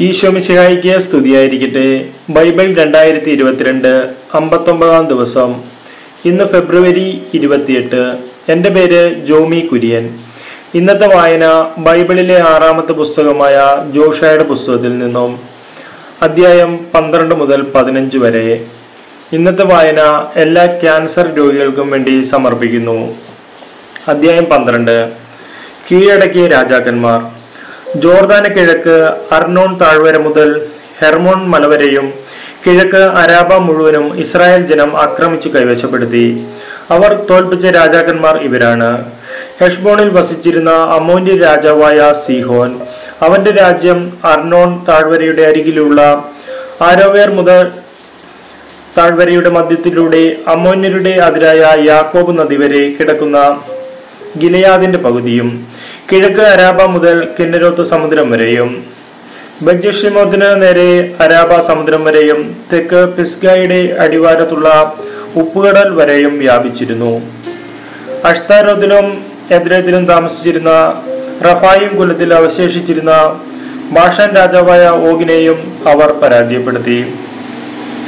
ഈശോമിശിഹായിക്ക് സ്തുതിയായിരിക്കട്ടെ. ബൈബിൾ രണ്ടായിരത്തി ഇരുപത്തിരണ്ട് അമ്പത്തൊമ്പതാം ദിവസം. ഇന്ന് ഫെബ്രുവരി ഇരുപത്തിയെട്ട്. എന്റെ പേര് ജോമി കുര്യൻ. ഇന്നത്തെ വായന ബൈബിളിലെ ആറാമത്തെ പുസ്തകമായ ജോഷയുടെ പുസ്തകത്തിൽ നിന്നും അധ്യായം പന്ത്രണ്ട് മുതൽ പതിനഞ്ച് വരെ. ഇന്നത്തെ വായന എല്ലാ ക്യാൻസർ രോഗികൾക്കും വേണ്ടി സമർപ്പിക്കുന്നു. അധ്യായം പന്ത്രണ്ട്. കീഴടക്കിയ രാജാക്കന്മാർ. ജോർദാന് കിഴക്ക് അർണോൺ താഴ്വര മുതൽ ഹെർമോൺ മലവരെയും കിഴക്ക് അരാബ മുഴുവനും ഇസ്രായേൽ ജനം ആക്രമിച്ചു കൈവശപ്പെടുത്തി. അവർ തോൽപ്പിച്ച രാജാക്കന്മാർ ഇവരാണ്. ഹെഷ്ബോണിൽ വസിച്ചിരുന്ന അമോന്യ രാജാവായ സിഹോൻ അവന്റെ രാജ്യം അർണോൺ താഴ്വരയുടെ അരികിലുള്ള ആരോവേർ മുതൽ താഴ്വരയുടെ മധ്യത്തിലൂടെ അമോന്യരുടെ അതിരായ യാക്കോബ് നദി വരെ കിടക്കുന്ന ഗിലയാദിന്റെ പകുതിയും കിഴക്ക് അരാബ മുതൽ കിന്നരോത്ത് സമുദ്രം വരെയും ബജ്യഷിമോത്തിന് നേരെ അരാബ സമുദ്രം വരെയും തെക്ക് പിസ്ഗയുടെ അടിവാരത്തുള്ള ഉപ്പുകടൽ വരെയും വ്യാപിച്ചിരുന്നു. അഷ്താരോത്തിലും എദ്രത്തിലും താമസിച്ചിരുന്ന റഫായും കുലത്തിൽ അവശേഷിച്ചിരുന്ന ഭാഷാൻ രാജാവായ ഓഗിനെയും അവർ പരാജയപ്പെടുത്തി.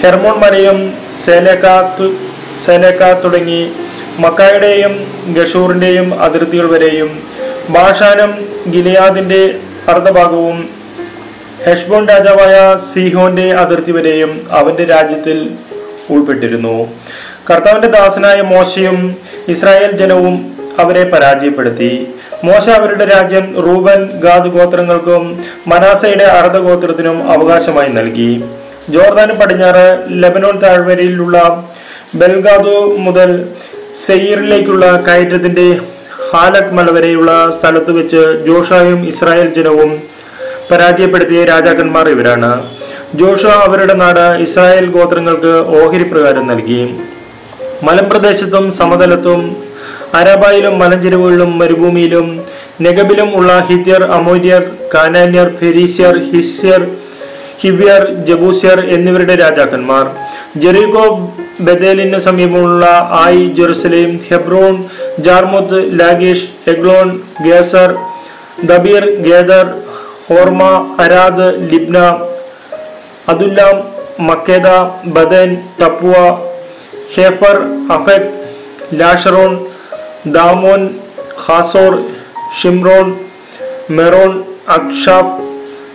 ഹെർമോൺ മലയും സേലേക്കാത്തു സേലേക്ക തുടങ്ങി മക്കായുടെയും ഗഷൂറിന്റെയും അതിർത്തികൾ വരെയും ബാഷാനും ഗിലിയാദിന്റെ അർദ്ധഭാഗവും ഹെഷ്ബോൺ രാജാവായ സീഹോന്റെ അതിർത്തി വരെയും അവന്റെ രാജ്യത്തിൽ ഉൾപ്പെട്ടിരുന്നു. കർത്താവിന്റെ ദാസനായ മോശയും ഇസ്രായേൽ ജനവും അവരെ പരാജയപ്പെടുത്തി. മോശ അവരുടെ രാജ്യം റൂബൻ ഗാദ് ഗോത്രങ്ങൾക്കും മനാസയുടെ അർദ്ധഗോത്രത്തിനും അവകാശമായി നൽകി. ജോർദാന് പടിഞ്ഞാറ് ലെബനോൺ താഴ്വരയിലുള്ള ബെൽഗാദു മുതൽ സെയ്യറിലേക്കുള്ള കയറ്റത്തിന്റെ ഹാലക് മല വരെയുള്ള സ്ഥലത്ത് വെച്ച് ജോഷായും ഇസ്രായേൽ ജനവും പരാജയപ്പെടുത്തിയ രാജാക്കന്മാർ ഇവരാണ്. ജോഷ അവരുടെ നാട് ഇസ്രായേൽ ഗോത്രങ്ങൾക്ക് ഓഹരി പ്രകാരം നൽകി. മലമ്പ്രദേശത്തും സമതലത്തും അരബായിലും മലഞ്ചെരുവുകളിലും മരുഭൂമിയിലും നെഗബിലും ഉള്ള ഹിത്യർ അമോര്യർ കാനാന്യർ ഫെരീസ്യർ ഹിസ്യർ ഹിവ്യർ ജബൂസ്യർ എന്നിവരുടെ രാജാക്കന്മാർ. ജെറീകോ ബദേലിന് സമീപമുള്ള ആയി Jerusalem Hebron Jarmuth Lachish Eglon Gezer Debir Geder Hormah Arad Libnah Adullam Makkedah बदन Tappuah Hepher Aphek Lasharon दामोन Hazor Shimron Meron Achshaph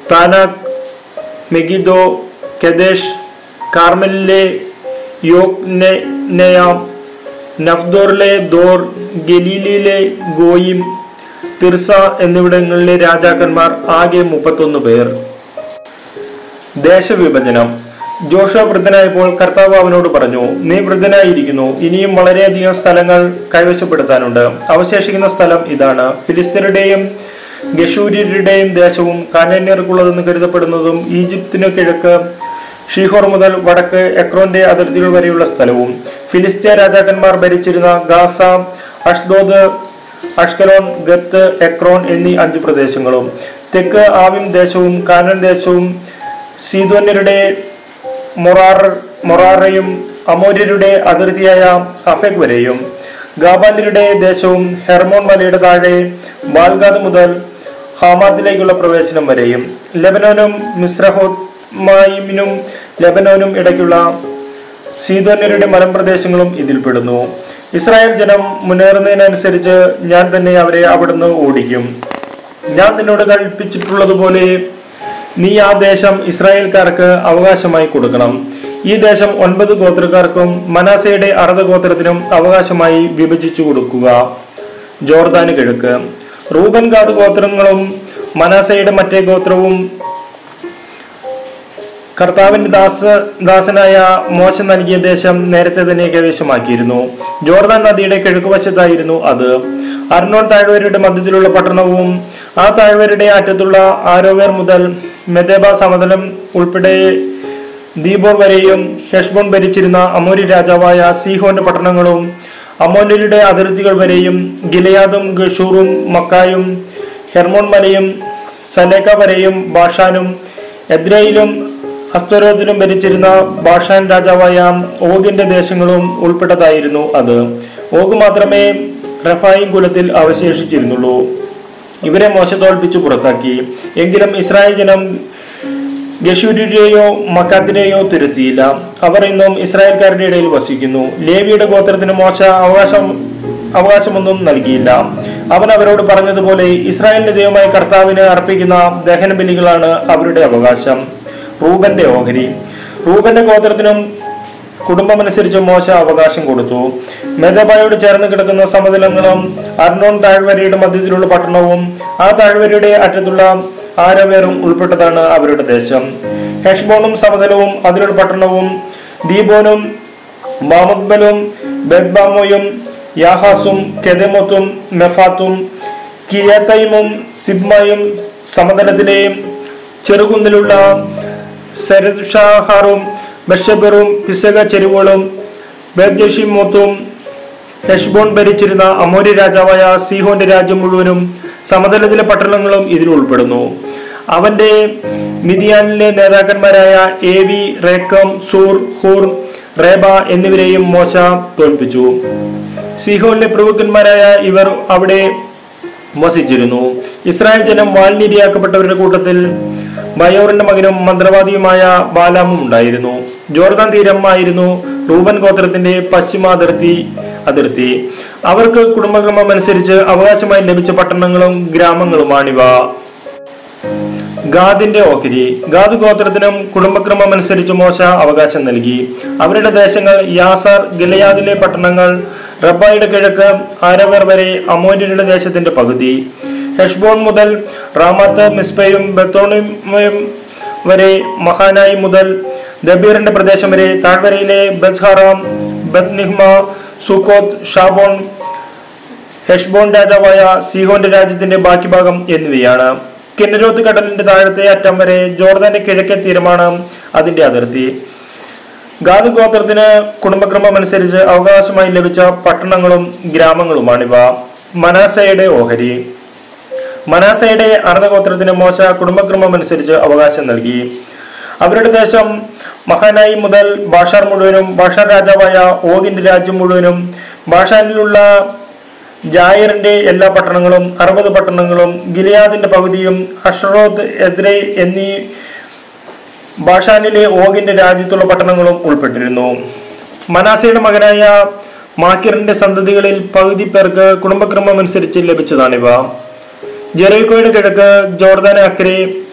Taanach Megiddo Kedesh Carmel ने, ने നഫ്ദോറിലെ ദോർ ഗലീലിലെ ഗോയിം തിർസ എന്നിവിടങ്ങളിലെ രാജാക്കന്മാർ ആകെ മുപ്പത്തൊന്ന് പേർ. ദേശവിഭജനം. ജോഷ വൃദ്ധനായപ്പോൾ കർത്താവ് അവനോട് പറഞ്ഞു നീ വൃദ്ധനായിരിക്കുന്നു. ഇനിയും വളരെയധികം സ്ഥലങ്ങൾ കൈവശപ്പെടുത്താനുണ്ട്. അവശേഷിക്കുന്ന സ്ഥലം ഇതാണ്. ഫിലിസ്തീനരുടെയും ഗഷൂര്യരുടെയും ദേശവും കാനന്യർക്കുള്ളതെന്ന് കരുതപ്പെടുന്നതും ഈജിപ്തിനു കിഴക്ക് ഷീഹോർ മുതൽ വടക്ക് എക്രോന്റെ അതിർത്തികൾ വരെയുള്ള സ്ഥലവും ഫിലിസ്തീയ രാജാക്കന്മാർ ഭരിച്ചിരുന്ന Gaza Ashdod Ashkelon Gath Ekron എന്നീ അഞ്ച് പ്രദേശങ്ങളും തെക്ക് ആവിം ദേശവും കാനൻ ദേശവും സീതോന്യരുടെ മൊറാർ മൊറാറയും അമോര്യരുടെ അതിർത്തിയായ അഫെക് വരെയും ഗാബാന്യരുടെ ദേശവും ഹെർമോൺ മലയുടെ താഴെ ബാൽഗാദ് മുതൽ ഹാമാദിലേക്കുള്ള പ്രവേശനം വരെയും ലെബനോനും മിശ്രഹോമായിമിനും ലെബനോനും ഇടയ്ക്കുള്ള സീതോന്യരുടെ മലമ്പ്രദേശങ്ങളും ഇതിൽപ്പെടുന്നു ഇസ്രായേൽ ജനം മുന്നേറുന്നതിനനുസരിച്ച് ഞാൻ തന്നെ അവരെ അവിടുന്ന് ഓടിക്കും. ഞാൻ നിന്നോട് കൽപ്പിച്ചിട്ടുള്ളതുപോലെ നീ ആ ദേശം ഇസ്രായേൽക്കാർക്ക് അവകാശമായി കൊടുക്കണം. ഈ ദേശം ഒൻപത് ഗോത്രക്കാർക്കും മനാസയുടെ അറുത ഗോത്രത്തിനും അവകാശമായി വിഭജിച്ചു കൊടുക്കുക. ജോർദാന് കിഴക്ക്. റൂബൻ ഗാദ് ഗോത്രങ്ങളും മനാസയുടെ മറ്റേ ഗോത്രവും കർത്താവിന്റെ ദാസ ദാസനായ മോശൻ നൽകിയ ദേശം നേരത്തെ തന്നെ കൈവശമാക്കിയിരുന്നു ജോർദാൻ നദിയുടെ കിഴക്കുവശത്തായിരുന്നു അത്. അർണോൺ താഴ്വരയുടെ മധ്യത്തിലുള്ള പട്ടണവും ആ താഴ്വരയുടെ അറ്റത്തുള്ള ആരോവേർ മുതൽ മെദേബ സമതലം ഉൾപ്പെടെ ദീബോർ വരെയും ഹെഷ്ബോൺ ഭരിച്ചിരുന്ന അമോരി രാജാവായ സീഹോന്റെ പട്ടണങ്ങളും അമോന്യരുടെ അതിർത്തികൾ വരെയും ഗിലയാദും ഗഷൂറും മക്കായും ഹെർമോൺ മലയും സലേക്ക വരെയും ബാഷാനും എദ്രയിലും അസ്തരോത്തിലും ഭരിച്ചിരുന്ന ഭാഷാൻ രാജാവായ ഓഗിന്റെ ദേശങ്ങളും ഉൾപ്പെട്ടതായിരുന്നു അത്. ഓഗ് മാത്രമേ റഫായിം കുലത്തിൽ അവശേഷിച്ചിരുന്നുള്ളൂ. ഇവരെ മോശ തോൽപ്പിച്ചു പുറത്താക്കി. എങ്കിലും ഇസ്രായേൽ ജനം ഗഷൂരിനെയോ മക്കാത്തിനെയോ തുരുത്തിയില്ല. അവർ ഇന്നും ഇസ്രായേൽക്കാരുടെ ഇടയിൽ വസിക്കുന്നു. ലേവിയുടെ ഗോത്രത്തിന് മോശ അവകാശം അവകാശമൊന്നും നൽകിയില്ല. അവൻ അവരോട് പറഞ്ഞതുപോലെ ഇസ്രായേലിന്റെ ദൈവമായ കർത്താവിന് അർപ്പിക്കുന്ന ദഹന ബലികളാണ് അവരുടെ അവകാശം. റൂബന്റെ ഓഹരി. റൂബന്റെ ഗോത്രത്തിനും കുടുംബമനുസരിച്ച് മോശ അവകാശം കൊടുത്തു. മെതബായോട് ചേർന്ന് കിടക്കുന്ന സമതലങ്ങളും അർണോൺ താഴ്വരയുടെ മധ്യത്തിലുള്ള പട്ടണവും ആ താഴ്വരയുടെ അറ്റത്തുള്ള ആരവേറും ഉൾപ്പെട്ടതാണ് അവരുടെ ദേശം. ഹെഷ്ബോണും സമതലവും അതിലുള്ള പട്ടണവും ദീപോനും ബാമക്ബലും ബെദ്ബാമോയും യാഹാസും കെദമത്തും മെഫാത്തും കിയാത്തൈമും സിബ്മയും സമതലത്തിലെയും ചെറുകുന്നിലുള്ള സെരഷാഹാറും ബഷബറും പിസക ചെരുവുകളും ബേദ്യഷിമോത്തും ഹെഷ്ബോൺ ഭരിച്ചിരുന്ന അമോര്യ രാജാവായ സീഹോന്റെ രാജ്യം മുഴുവനും സമതലത്തിലെ പട്ടണങ്ങളും ഇതിൽ ഉൾപ്പെടുന്നു. അവന്റെ മിതിയാനിലെ നേതാക്കന്മാരായ Evi Rekem Zur Hur Reba എന്നിവരെയും മോശ തോൽപ്പിച്ചു. സിഹോന്റെ പ്രഭുക്കന്മാരായ ഇവർ അവിടെ വസിച്ചിരുന്നു. ഇസ്രായേൽ ജനം വാൽനിരിയാക്കപ്പെട്ടവരുടെ കൂട്ടത്തിൽ ബയോറിന്റെ മകനും മന്ത്രവാദിയുമായ ബാലാമും ഉണ്ടായിരുന്നു. ജോർദാൻ തീരം ആയിരുന്നു റൂബൻ ഗോത്രത്തിന്റെ പശ്ചിമ അതിർത്തി. അതിർത്തി അവർക്ക് കുടുംബക്രമം അനുസരിച്ച് അവകാശമായി ലഭിച്ച പട്ടണങ്ങളും ഗ്രാമങ്ങളുമാണിവ. ഗാദിന്റെ ഓഹരി. ഗാദ് ഗോത്രത്തിനും കുടുംബക്രമം അനുസരിച്ച് മോശ അവകാശം നൽകി. അവരുടെ ദേശങ്ങൾ യാസർ ഗിലയാദിലെ പട്ടണങ്ങൾ റബ്ബായുടെ കിഴക്ക് ആരവർ വരെ അമോര്യരുടെ ദേശത്തിന്റെ പകുതി. ഹെഷ്ബോൺ മുതൽ റാമത്ത് മിസ്ബയും ബത്തോണിമയും വരെ മഹാനായി മുതൽ ദബീറിന്റെ പ്രദേശം വരെ താഴ്വരയിലെ ബസ്ഹാറാം ബത്നിഹ്മ സുക്കോത്ത് ഷാബോൺ ഹെഷ്ബോൺ രാജാവായ സിഹോന്റെ രാജ്യത്തിന്റെ ബാക്കി ഭാഗം എന്നിവയാണ്. കിന്നരോത്ത് കടലിന്റെ താഴത്തെ അറ്റം വരെ ജോർദാന്റെ കിഴക്കേ തീരമാണ് അതിന്റെ അതിർത്തി. ഗാദ് ഗോത്രത്തിന് കുടുംബക്രമം അനുസരിച്ച് അവകാശമായി ലഭിച്ച പട്ടണങ്ങളും ഗ്രാമങ്ങളുമാണിവ. മനാസയുടെ ഓഹരി. മനാസയുടെ അർദ്ധഗോത്രത്തിന് മോശ കുടുംബക്രമം അനുസരിച്ച് അവകാശം നൽകി. അവരുടെ ദേശം മഹാനായി മുതൽ ബാഷാർ മുഴുവനും ബാഷാർ രാജാവായ ഓഗിന്റെ രാജ്യം മുഴുവനും ബാഷാനിലുള്ള ജായറിന്റെ എല്ലാ പട്ടണങ്ങളും അറുപത് പട്ടണങ്ങളും ഗിലിയാദിന്റെ പകുതിയും അഷ്റോദ് എദ്രെ എന്നീ ബാഷാനിലെ ഓഗിന്റെ രാജ്യത്തുള്ള പട്ടണങ്ങളും ഉൾപ്പെട്ടിരുന്നു. മനാസയുടെ മകനായ മാക്കിറിന്റെ സന്തതികളിൽ പകുതി പേർക്ക് കുടുംബക്രമം അനുസരിച്ച് ലഭിച്ചതാണിവ. ജെറൈക്കോയുടെ കിഴക്ക് ജോർദാൻ അക്രി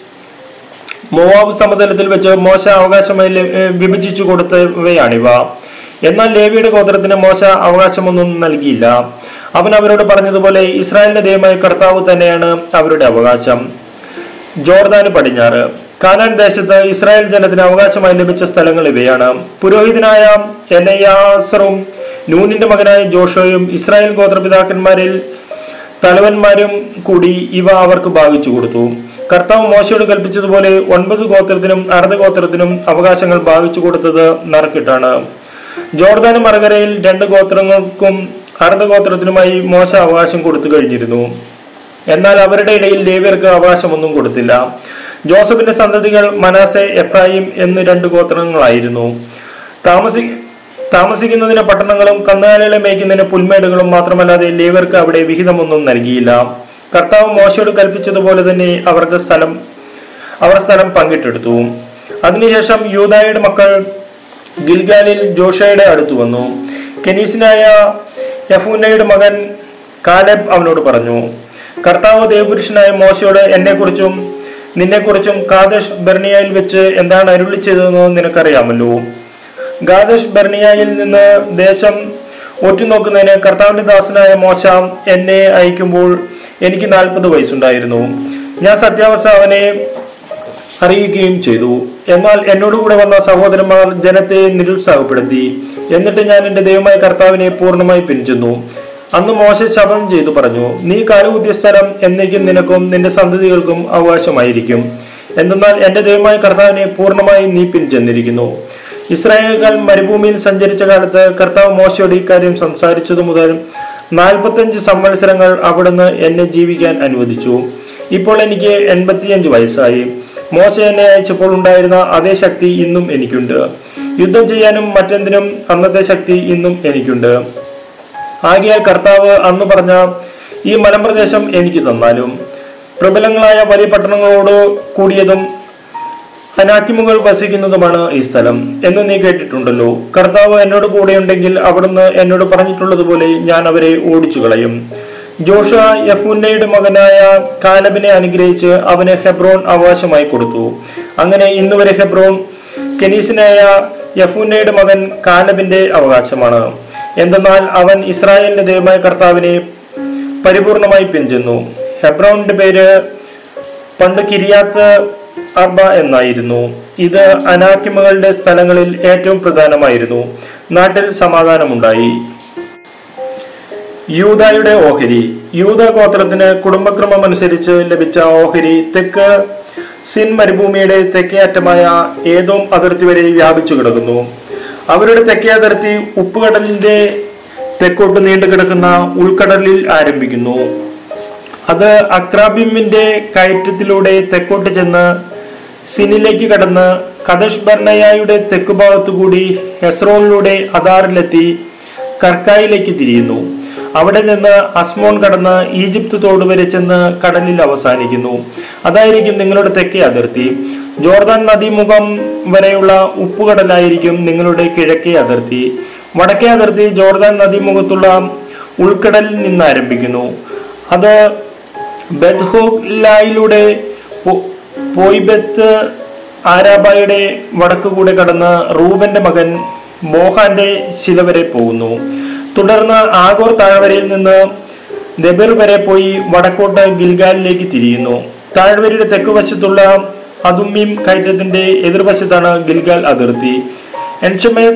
മോവാബ് സമതലത്തിൽ വെച്ച് മോശ അവകാശമായി വിഭജിച്ചു കൊടുത്തവയാണിവ എന്നാൽ ലേവിയുടെ ഗോത്രത്തിന് മോശ അവകാശമൊന്നും നൽകിയില്ല. അവൻ അവരോട് പറഞ്ഞതുപോലെ ഇസ്രായേലിന്റെ ദൈവമായ കർത്താവ് തന്നെയാണ് അവരുടെ അവകാശം. ജോർദാന് പടിഞ്ഞാറ്. കാനാൻ ദേശത്ത് ഇസ്രായേൽ ജനത്തിന് അവകാശമായി ലഭിച്ച സ്ഥലങ്ങൾ ഇവയാണ്. പുരോഹിതനായ എനയാസറും നൂനിന്റെ മകനായ ജോഷോയും ഇസ്രായേൽ ഗോത്രപിതാക്കന്മാരിൽ തലവന്മാരും കൂടി ഇവ അവർക്ക് ഭാഗിച്ചു കൊടുത്തു. കർത്താവ് മോശയോട് കൽപ്പിച്ചതുപോലെ ഒൻപത് ഗോത്രത്തിനും അർദ്ധ ഗോത്രത്തിനും അവകാശങ്ങൾ ഭാഗിച്ചു കൊടുത്തത് നറുക്കിട്ടാണ്. ജോർദാന മറുകരയിൽ രണ്ട് ഗോത്രങ്ങൾക്കും അർദ്ധ ഗോത്രത്തിനുമായി മോശ അവകാശം കൊടുത്തു കഴിഞ്ഞിരുന്നു. എന്നാൽ അവരുടെ ഇടയിൽ ലേവ്യർക്ക് അവകാശമൊന്നും കൊടുത്തില്ല. ജോസഫിന്റെ സന്തതികൾ മനാസെ എഫ്രായിം എന്ന് രണ്ട് ഗോത്രങ്ങളായിരുന്നു. താമസി താമസിക്കുന്നതിന് പട്ടണങ്ങളും കന്നുകാലികളെ മേയ്ക്കുന്നതിന് പുൽമേടുകളും മാത്രമല്ലാതെ ലേവർക്ക് അവിടെ വിഹിതമൊന്നും നൽകിയില്ല. കർത്താവ് മോശയോട് കൽപ്പിച്ചതുപോലെ തന്നെ അവർക്ക് സ്ഥലം അവർ സ്ഥലം പങ്കിട്ടെടുത്തു. അതിനുശേഷം യൂതായുടെ മക്കൾ ഗിൽഗാലിൽ ജോഷയുടെ അടുത്തു വന്നു. കെനീസിനായ യഫൂനയുടെ മകൻ കാലബ് അവനോട് പറഞ്ഞു കർത്താവ് ദേവപുരുഷനായ മോശയോട് എന്നെക്കുറിച്ചും നിന്നെക്കുറിച്ചും കാദേശ് ബെർണിയയിൽ വെച്ച് എന്താണ് അരുളി ചെയ്തതെന്ന് നിനക്കറിയാമല്ലോ. ഗാദേശ് ബർണിയയിൽ നിന്ന് ദേശം ഒറ്റുനോക്കുന്നതിന് കർത്താവിന്റെ ദാസനായ മോശ എന്നെ അയക്കുമ്പോൾ എനിക്ക് നാൽപ്പത് വയസ്സുണ്ടായിരുന്നു. ഞാൻ സത്യാവസ്ഥ അവനെ അറിയിക്കുകയും ചെയ്തു. എന്നാൽ എന്നോടുകൂടെ വന്ന സഹോദരന്മാർ ജനത്തെ നിരുത്സാഹപ്പെടുത്തി. എന്നിട്ട് ഞാൻ എന്റെ ദൈവമായ കർത്താവിനെ പൂർണമായി പിൻചെന്നു. അന്ന് മോശ ശപം ചെയ്തു പറഞ്ഞു നീ കാലുകുത്തിയ സ്ഥലം എന്നേക്കും നിനക്കും നിന്റെ സന്തതികൾക്കും അവകാശമായിരിക്കും. എന്തെന്നാൽ എന്റെ ദൈവമായ കർത്താവിനെ പൂർണമായി നീ പിൻചെന്നിരിക്കുന്നു. ഇസ്രായേലുകൾ മരുഭൂമിയിൽ സഞ്ചരിച്ച കാലത്ത് കർത്താവ് മോശയോട് ഇക്കാര്യം സംസാരിച്ചതു മുതൽ നാൽപ്പത്തഞ്ച് സംവത്സരങ്ങൾ അവിടുന്ന് എന്നെ ജീവിക്കാൻ അനുവദിച്ചു. ഇപ്പോൾ എനിക്ക് എൺപത്തിയഞ്ച് വയസ്സായി. മോശ എന്നെ അയച്ചപ്പോൾ ഉണ്ടായിരുന്ന അതേ ശക്തി ഇന്നും എനിക്കുണ്ട്. യുദ്ധം ചെയ്യാനും മറ്റെന്തിനും അന്നത്തെ ശക്തി ഇന്നും എനിക്കുണ്ട്. ആകിയാൽ കർത്താവ് അന്ന് പറഞ്ഞ ഈ മലമ്പ്രദേശം എനിക്ക് തന്നാലും. പ്രബലങ്ങളായ വലിയ പട്ടണങ്ങളോട് കൂടിയതും അനാക്കിമുകൾ വസിക്കുന്നതുമാണ് ഈ സ്ഥലം എന്ന് നീ കേട്ടിട്ടുണ്ടല്ലോ. കർത്താവ് എന്നോട് കൂടെയുണ്ടെങ്കിൽ അവിടുന്ന് എന്നോട് പറഞ്ഞിട്ടുള്ളതുപോലെ ഞാൻ അവരെ ഓടിച്ചു കളയും ജോഷ യഫുന്നയുടെ മകനായ കാലബിനെ അനുഗ്രഹിച്ച് അവന് ഹെബ്രോൺ അവകാശമായി കൊടുത്തു. അങ്ങനെ ഇന്നുവരെ ഹെബ്രോൺ കെനീസിനായ യഫുന്നയുടെ മകൻ കാലബിന്റെ അവകാശമാണ്. എന്തെന്നാൽ അവൻ ഇസ്രായേലിന്റെ ദൈവമായ കർത്താവിനെ പരിപൂർണമായി പിഞ്ചുന്നു ഹെബ്രോണിന്റെ പേര് പണ്ട് കിരിയാത്ത് അർബ എന്നായിരുന്നു. ഇത് അനാക്കിമകളുടെ സ്ഥലങ്ങളിൽ ഏറ്റവും പ്രധാനമായിരുന്നു. നാട്ടിൽ സമാധാനമുണ്ടായി. യൂതായുടെ ഓഹരി. യൂത ഗോത്രത്തിന് കുടുംബക്രമം അനുസരിച്ച് ലഭിച്ച ഓഹരി തെക്ക് സിൻ മരുഭൂമിയുടെ തെക്കേ അറ്റമായ ഏതോം അതിർത്തി വരെ വ്യാപിച്ചു കിടക്കുന്നു. അവരുടെ തെക്കേ അതിർത്തി ഉപ്പുകടലിന്റെ തെക്കോട്ട് നീണ്ടു കിടക്കുന്ന ഉൾക്കടലിൽ ആരംഭിക്കുന്നു. അത് അക്രാബിമിന്റെ കയറ്റത്തിലൂടെ തെക്കോട്ട് ചെന്ന് സിനിലേക്ക് കടന്ന് കദഷ് ബർണയായുടെ തെക്കുഭാഗത്തുകൂടി ഹെസ്രോണിലൂടെ അദാറിലെത്തി കർക്കായിലേക്ക് തിരിയുന്നു. അവിടെ നിന്ന് അസ്മോൺ കടന്ന് ഈജിപ്ത് തോട് വരെ ചെന്ന് കടലിൽ അവസാനിക്കുന്നു. അതായിരിക്കും നിങ്ങളുടെ തെക്കേ അതിർത്തി. ജോർദാൻ നദീമുഖം വരെയുള്ള ഉപ്പുകടലായിരിക്കും നിങ്ങളുടെ കിഴക്കേ അതിർത്തി. വടക്കേ അതിർത്തി ജോർദാൻ നദീമുഖത്തുള്ള ഉൾക്കടലിൽ നിന്ന് ആരംഭിക്കുന്നു. അത് ബെദ്ഹോലായിലൂടെ പോയിബത്ത് ആരാബായുടെ വടക്കുകൂടെ കടന്ന് റൂബന്റെ മകൻ മോഹാന്റെ ശില വരെ പോകുന്നു. തുടർന്ന് ആഗോർ താഴ്വരയിൽ നിന്ന് ദബിർ വരെ പോയി വടക്കോട്ട് ഗിൽഗാലിലേക്ക് തിരിയുന്നു. താഴ്വരയുടെ തെക്കുവശത്തുള്ള അതുമ്മീം കയറ്റത്തിന്റെ എതിർവശത്താണ് ഗിൽഗാൽ അതിർത്തി. എൻഷമേ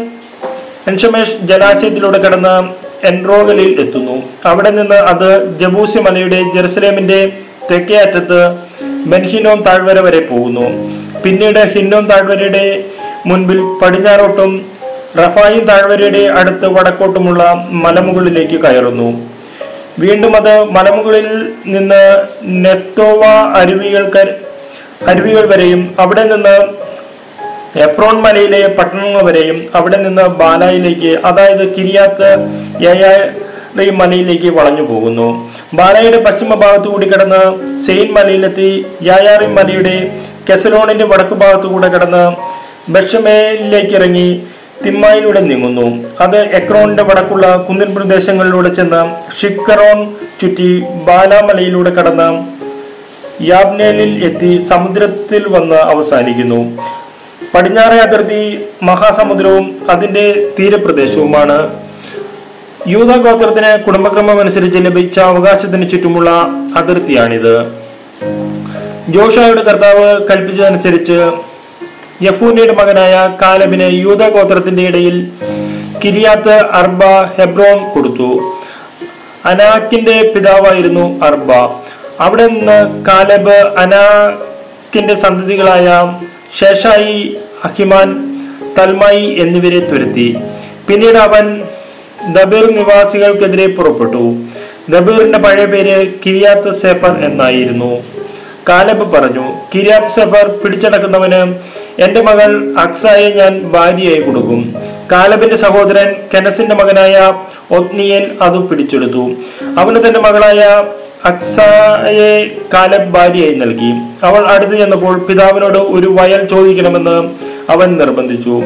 എൻഷമേഷ് ജലാശയത്തിലൂടെ കടന്ന് എൻറോഗലിൽ എത്തുന്നു. അവിടെ നിന്ന് അത് ജബൂസി മലയുടെ ജെറുസലേമിന്റെ തെക്കേ അറ്റത്ത് മെൻഹിനോം താഴ്വര വരെ പോകുന്നു. പിന്നീട് ഹിന്നോം താഴ്വരയുടെ മുൻപിൽ പടിഞ്ഞാറോട്ടും റഫായി താഴ്വരയുടെ അടുത്ത് വടക്കോട്ടുമുള്ള മലമുകളിലേക്ക് കയറുന്നു. വീണ്ടും അത് മലമുകളിൽ നിന്ന് നെത്തോവ അരുവികൾക്ക് അരുവികൾ വരെയും അവിടെ നിന്ന് എപ്രോൺ മലയിലെ പട്ടണങ്ങൾ വരെയും അവിടെ നിന്ന് ബാലായിലേക്ക് അതായത് കിരിയാത്ത് മലയിലേക്ക് വളഞ്ഞു പോകുന്നു. ബാലായുടെ പശ്ചിമ ഭാഗത്തു കൂടി കടന്ന് സെയിൻ മലയിലെത്തി യായാറി മലയുടെ കെസലോണിന്റെ വടക്കു ഭാഗത്തു കൂടെ കടന്ന് ബഷമേലിലേക്ക് ഇറങ്ങി തിമ്മായിലൂടെ നീങ്ങുന്നു. അത് എക്രോണിന്റെ വടക്കുള്ള കുന്നിൻ പ്രദേശങ്ങളിലൂടെ ചെന്ന് ഷിക്കറോൺ ചുറ്റി ബാലാമലയിലൂടെ കടന്ന് യാബ്നേലിൽ എത്തി സമുദ്രത്തിൽ വന്ന് അവസാനിക്കുന്നു. പടിഞ്ഞാറേ അതിർത്തി മഹാസമുദ്രവും അതിന്റെ തീരപ്രദേശവുമാണ്. യൂത ഗോത്രത്തിന് കുടുംബക്രമം അനുസരിച്ച് ലഭിച്ച അവകാശത്തിന് ചുറ്റുമുള്ള അതിർത്തിയാണിത്. ജോഷായുടെ കർത്താവ് കൽപ്പിച്ചതനുസരിച്ച് യഫൂനയുടെ മകനായ കാലബിന് യൂത ഗോത്രത്തിന്റെ ഇടയിൽ കിരിയാത്ത് അർബ ഹെബ്രോൺ കൊടുത്തു. അനാക്കിന്റെ പിതാവായിരുന്നു അർബ. അവിടെ നിന്ന് കാലബ് അനാക്കിന്റെ സന്തതികളായ ഷേഷായി അഹിമാൻ തൽമായി എന്നിവരെ തുരത്തി. പിന്നീട് അവൻ ദബീർ നിവാസികൾക്കെതിരെ പുറപ്പെട്ടു. ദബീറിന്റെ പഴയ പേര് കിരിയാത്ത് സേഫർ എന്നായിരുന്നു. കാലബ് പറഞ്ഞു കിരിയാത്ത് സേഫർ പിടിച്ചടക്കുന്നവന് എന്റെ മകൾ അക്സായെ ഞാൻ ഭാര്യയായി കൊടുക്കും. കാലബിന്റെ സഹോദരൻ കെനസിന്റെ മകനായ ഒത്നിയേൽ അത് പിടിച്ചെടുത്തു. അവന് തന്റെ മകളായ അക്സായെ കാലബ് ഭാര്യയായി നൽകി. അവൾ അടുത്തു ചെന്നപ്പോൾ പിതാവിനോട് ഒരു വയൽ ചോദിക്കണമെന്ന് അവൻ നിർബന്ധിച്ചു.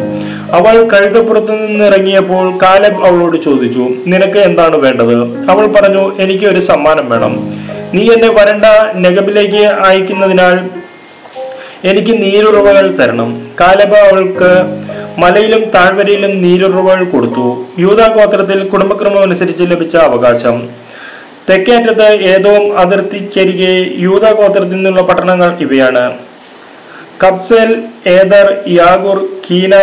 അവൾ കഴുകപ്പുറത്തു നിന്ന് ഇറങ്ങിയപ്പോൾ കാലബ് അവളോട് ചോദിച്ചു നിനക്ക് എന്താണ് വേണ്ടത്? അവൾ പറഞ്ഞു എനിക്ക് ഒരു സമ്മാനം വേണം. നീ എന്നെ വരണ്ട നെഗബിലേക്ക് അയക്കുന്നതിനാൽ എനിക്ക് നീരുറവകൾ തരണം. കാലബ അവൾക്ക് മലയിലും താഴ്വരയിലും നീരുറവകൾ കൊടുത്തു. യൂത ഗോത്രത്തിൽ കുടുംബക്രമം അനുസരിച്ച് ലഭിച്ച അവകാശം. തെക്കേറ്റത്ത് ഏതോ അതിർത്തിക്കരികെ യൂത ഗോത്രത്തിൽ നിന്നുള്ള പട്ടണങ്ങൾ ഇവയാണ്. Kabzeel Eder Jagur Kinah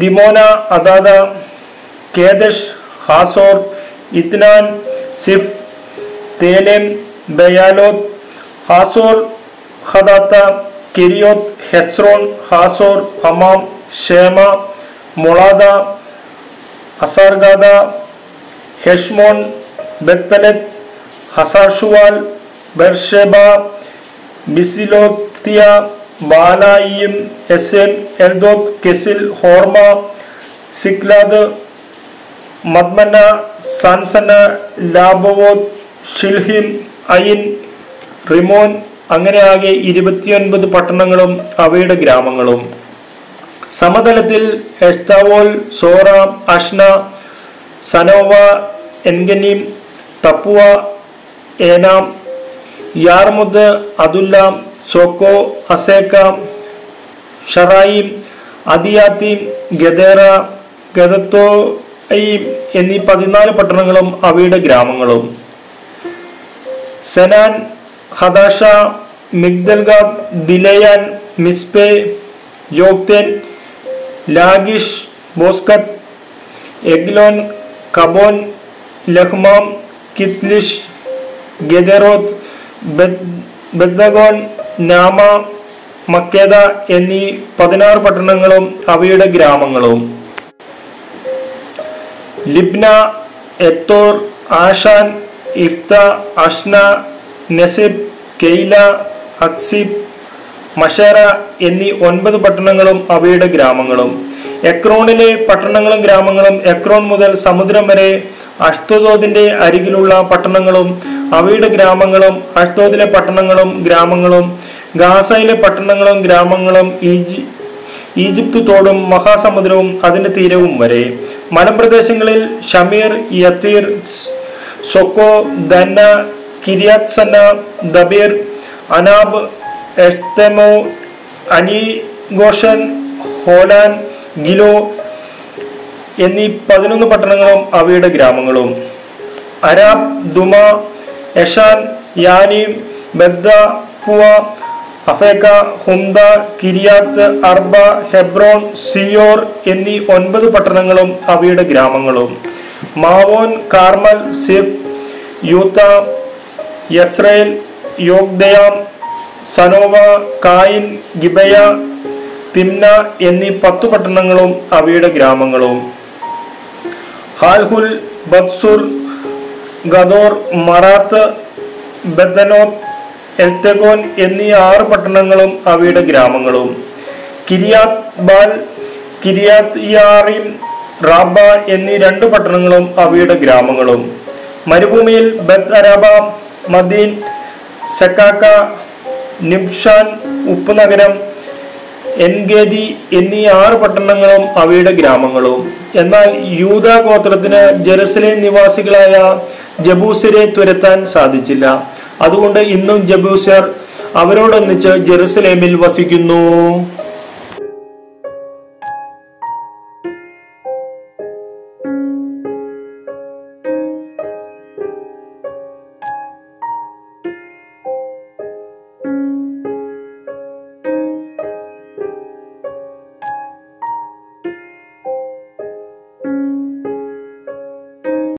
Dimonah Adadah Kedesh Hazor Ithnan Ziph Telem Bealoth Hazor Hadattah Kerioth Hezron Hazor Amam Shema Moladah Hazar Gaddah Heshmon Beth Pelet Hazar Shual Beersheba Biziothiah ബാലായിയും Ezem Eltolad Chesil Hormah Ziklag Madmannah Sansannah Lebaoth Shilhim Ain Rimmon അങ്ങനെ ആകെ ഇരുപത്തിയൊൻപത് പട്ടണങ്ങളും അവയുടെ ഗ്രാമങ്ങളും. സമതലത്തിൽ എസ്താവോൽ സോറ Ashna സനോവ എൻഗനീം തപ്പുവ ഏനാം യാർമുദ് അതുല്ലാം സോക്കോ Azekah ഷറായിം അതിയാത്തി ഗദേറ ഗദത്തോയും എന്നീ പതിനാല് പട്ടണങ്ങളും അവയുടെ ഗ്രാമങ്ങളും. സെനാൻ ഹദാഷ മിഗ്ദൽഗാദ് ദിലയാൻ മിസ്പെ യോക്തേൻ ലാഗിഷ് ബോസ്കത്ത് എഗ്ലോൻ കബോൻ ലഹ്മാം കിത്ലിഷ് ഗെദറോത്ത് ബദ്ദഗോൻ നാമ മക്കേദ എന്നീ പതിനാറ് പട്ടണങ്ങളും അവയുടെ ഗ്രാമങ്ങളും. Libnah Ether Ashan Iphtah Ashnah Nezib Keilah Achzib മഷേറ എന്നീ ഒൻപത് പട്ടണങ്ങളും അവയുടെ ഗ്രാമങ്ങളും. എക്രോണിലെ പട്ടണങ്ങളും ഗ്രാമങ്ങളും എക്രോൺ മുതൽ സമുദ്രം വരെ അഷ്തോദിന്റെ അരികിലുള്ള പട്ടണങ്ങളും അവയുടെ ഗ്രാമങ്ങളും അഷ്തോദിലെ പട്ടണങ്ങളും ഗ്രാമങ്ങളും ഗാസയിലെ പട്ടണങ്ങളും ഗ്രാമങ്ങളും ഈജി ഈജിപ്ത് തോടും മഹാസമുദ്രവും അതിന്റെ തീരവും വരെ. മലപ്രദേശങ്ങളിൽ ഷമീർ യത്തീർ സൊക്കോ ദന്ന കിരിയാത് സന്ന ദബീർ അനാബ് എസ്തെമോ അനിഗോഷൻ ഹോലാൻ ഗിലോ എന്നീ പതിനൊന്ന് പട്ടണങ്ങളും അവയുടെ ഗ്രാമങ്ങളും. അരാബ് ദുമ യഷാൻ യാനീം ബദ്ദ പുവ അഫേക്ക ഹുംദ കിരിയാത്ത് അർബ ഹെബ്രോൺ സിയോർ എന്നീ ഒൻപത് പട്ടണങ്ങളും അവയുടെ ഗ്രാമങ്ങളും. Maon Carmel Ziph Juttah Jezreel Jokdeam Zanoah Kain Gibeah Timnah എന്നീ പത്തു പട്ടണങ്ങളും അവയുടെ ഗ്രാമങ്ങളും. ഹാൽഹുൽ ബത്സുർ ഗദോർ മറാത്ത് ബദനോത്ത് എൽത്തഗോൻ എന്നീ ആറ് പട്ടണങ്ങളും അവയുടെ ഗ്രാമങ്ങളും. കിരിയാത് ബാൽ കിരിയാത് യാറിം റാബ എന്നീ രണ്ട് പട്ടണങ്ങളും അവയുടെ ഗ്രാമങ്ങളും. മരുഭൂമിയിൽ ബദ് അരാബ മദീൻ സെക്കാക്ക നിബ്ഷാൻ ഉപ്പുനഗരം എൻഗേദി എന്നീ ആറ് പട്ടണങ്ങളും അവയുടെ ഗ്രാമങ്ങളും. എന്നാൽ യൂത ഗോത്രത്തിന് ജെറുസലേം നിവാസികളായ ജബൂസരെ തുരത്താൻ സാധിച്ചില്ല. അതുകൊണ്ട് ഇന്നും ജബൂസർ അവരോടൊന്നിച്ച് ജെറുസലേമിൽ വസിക്കുന്നു.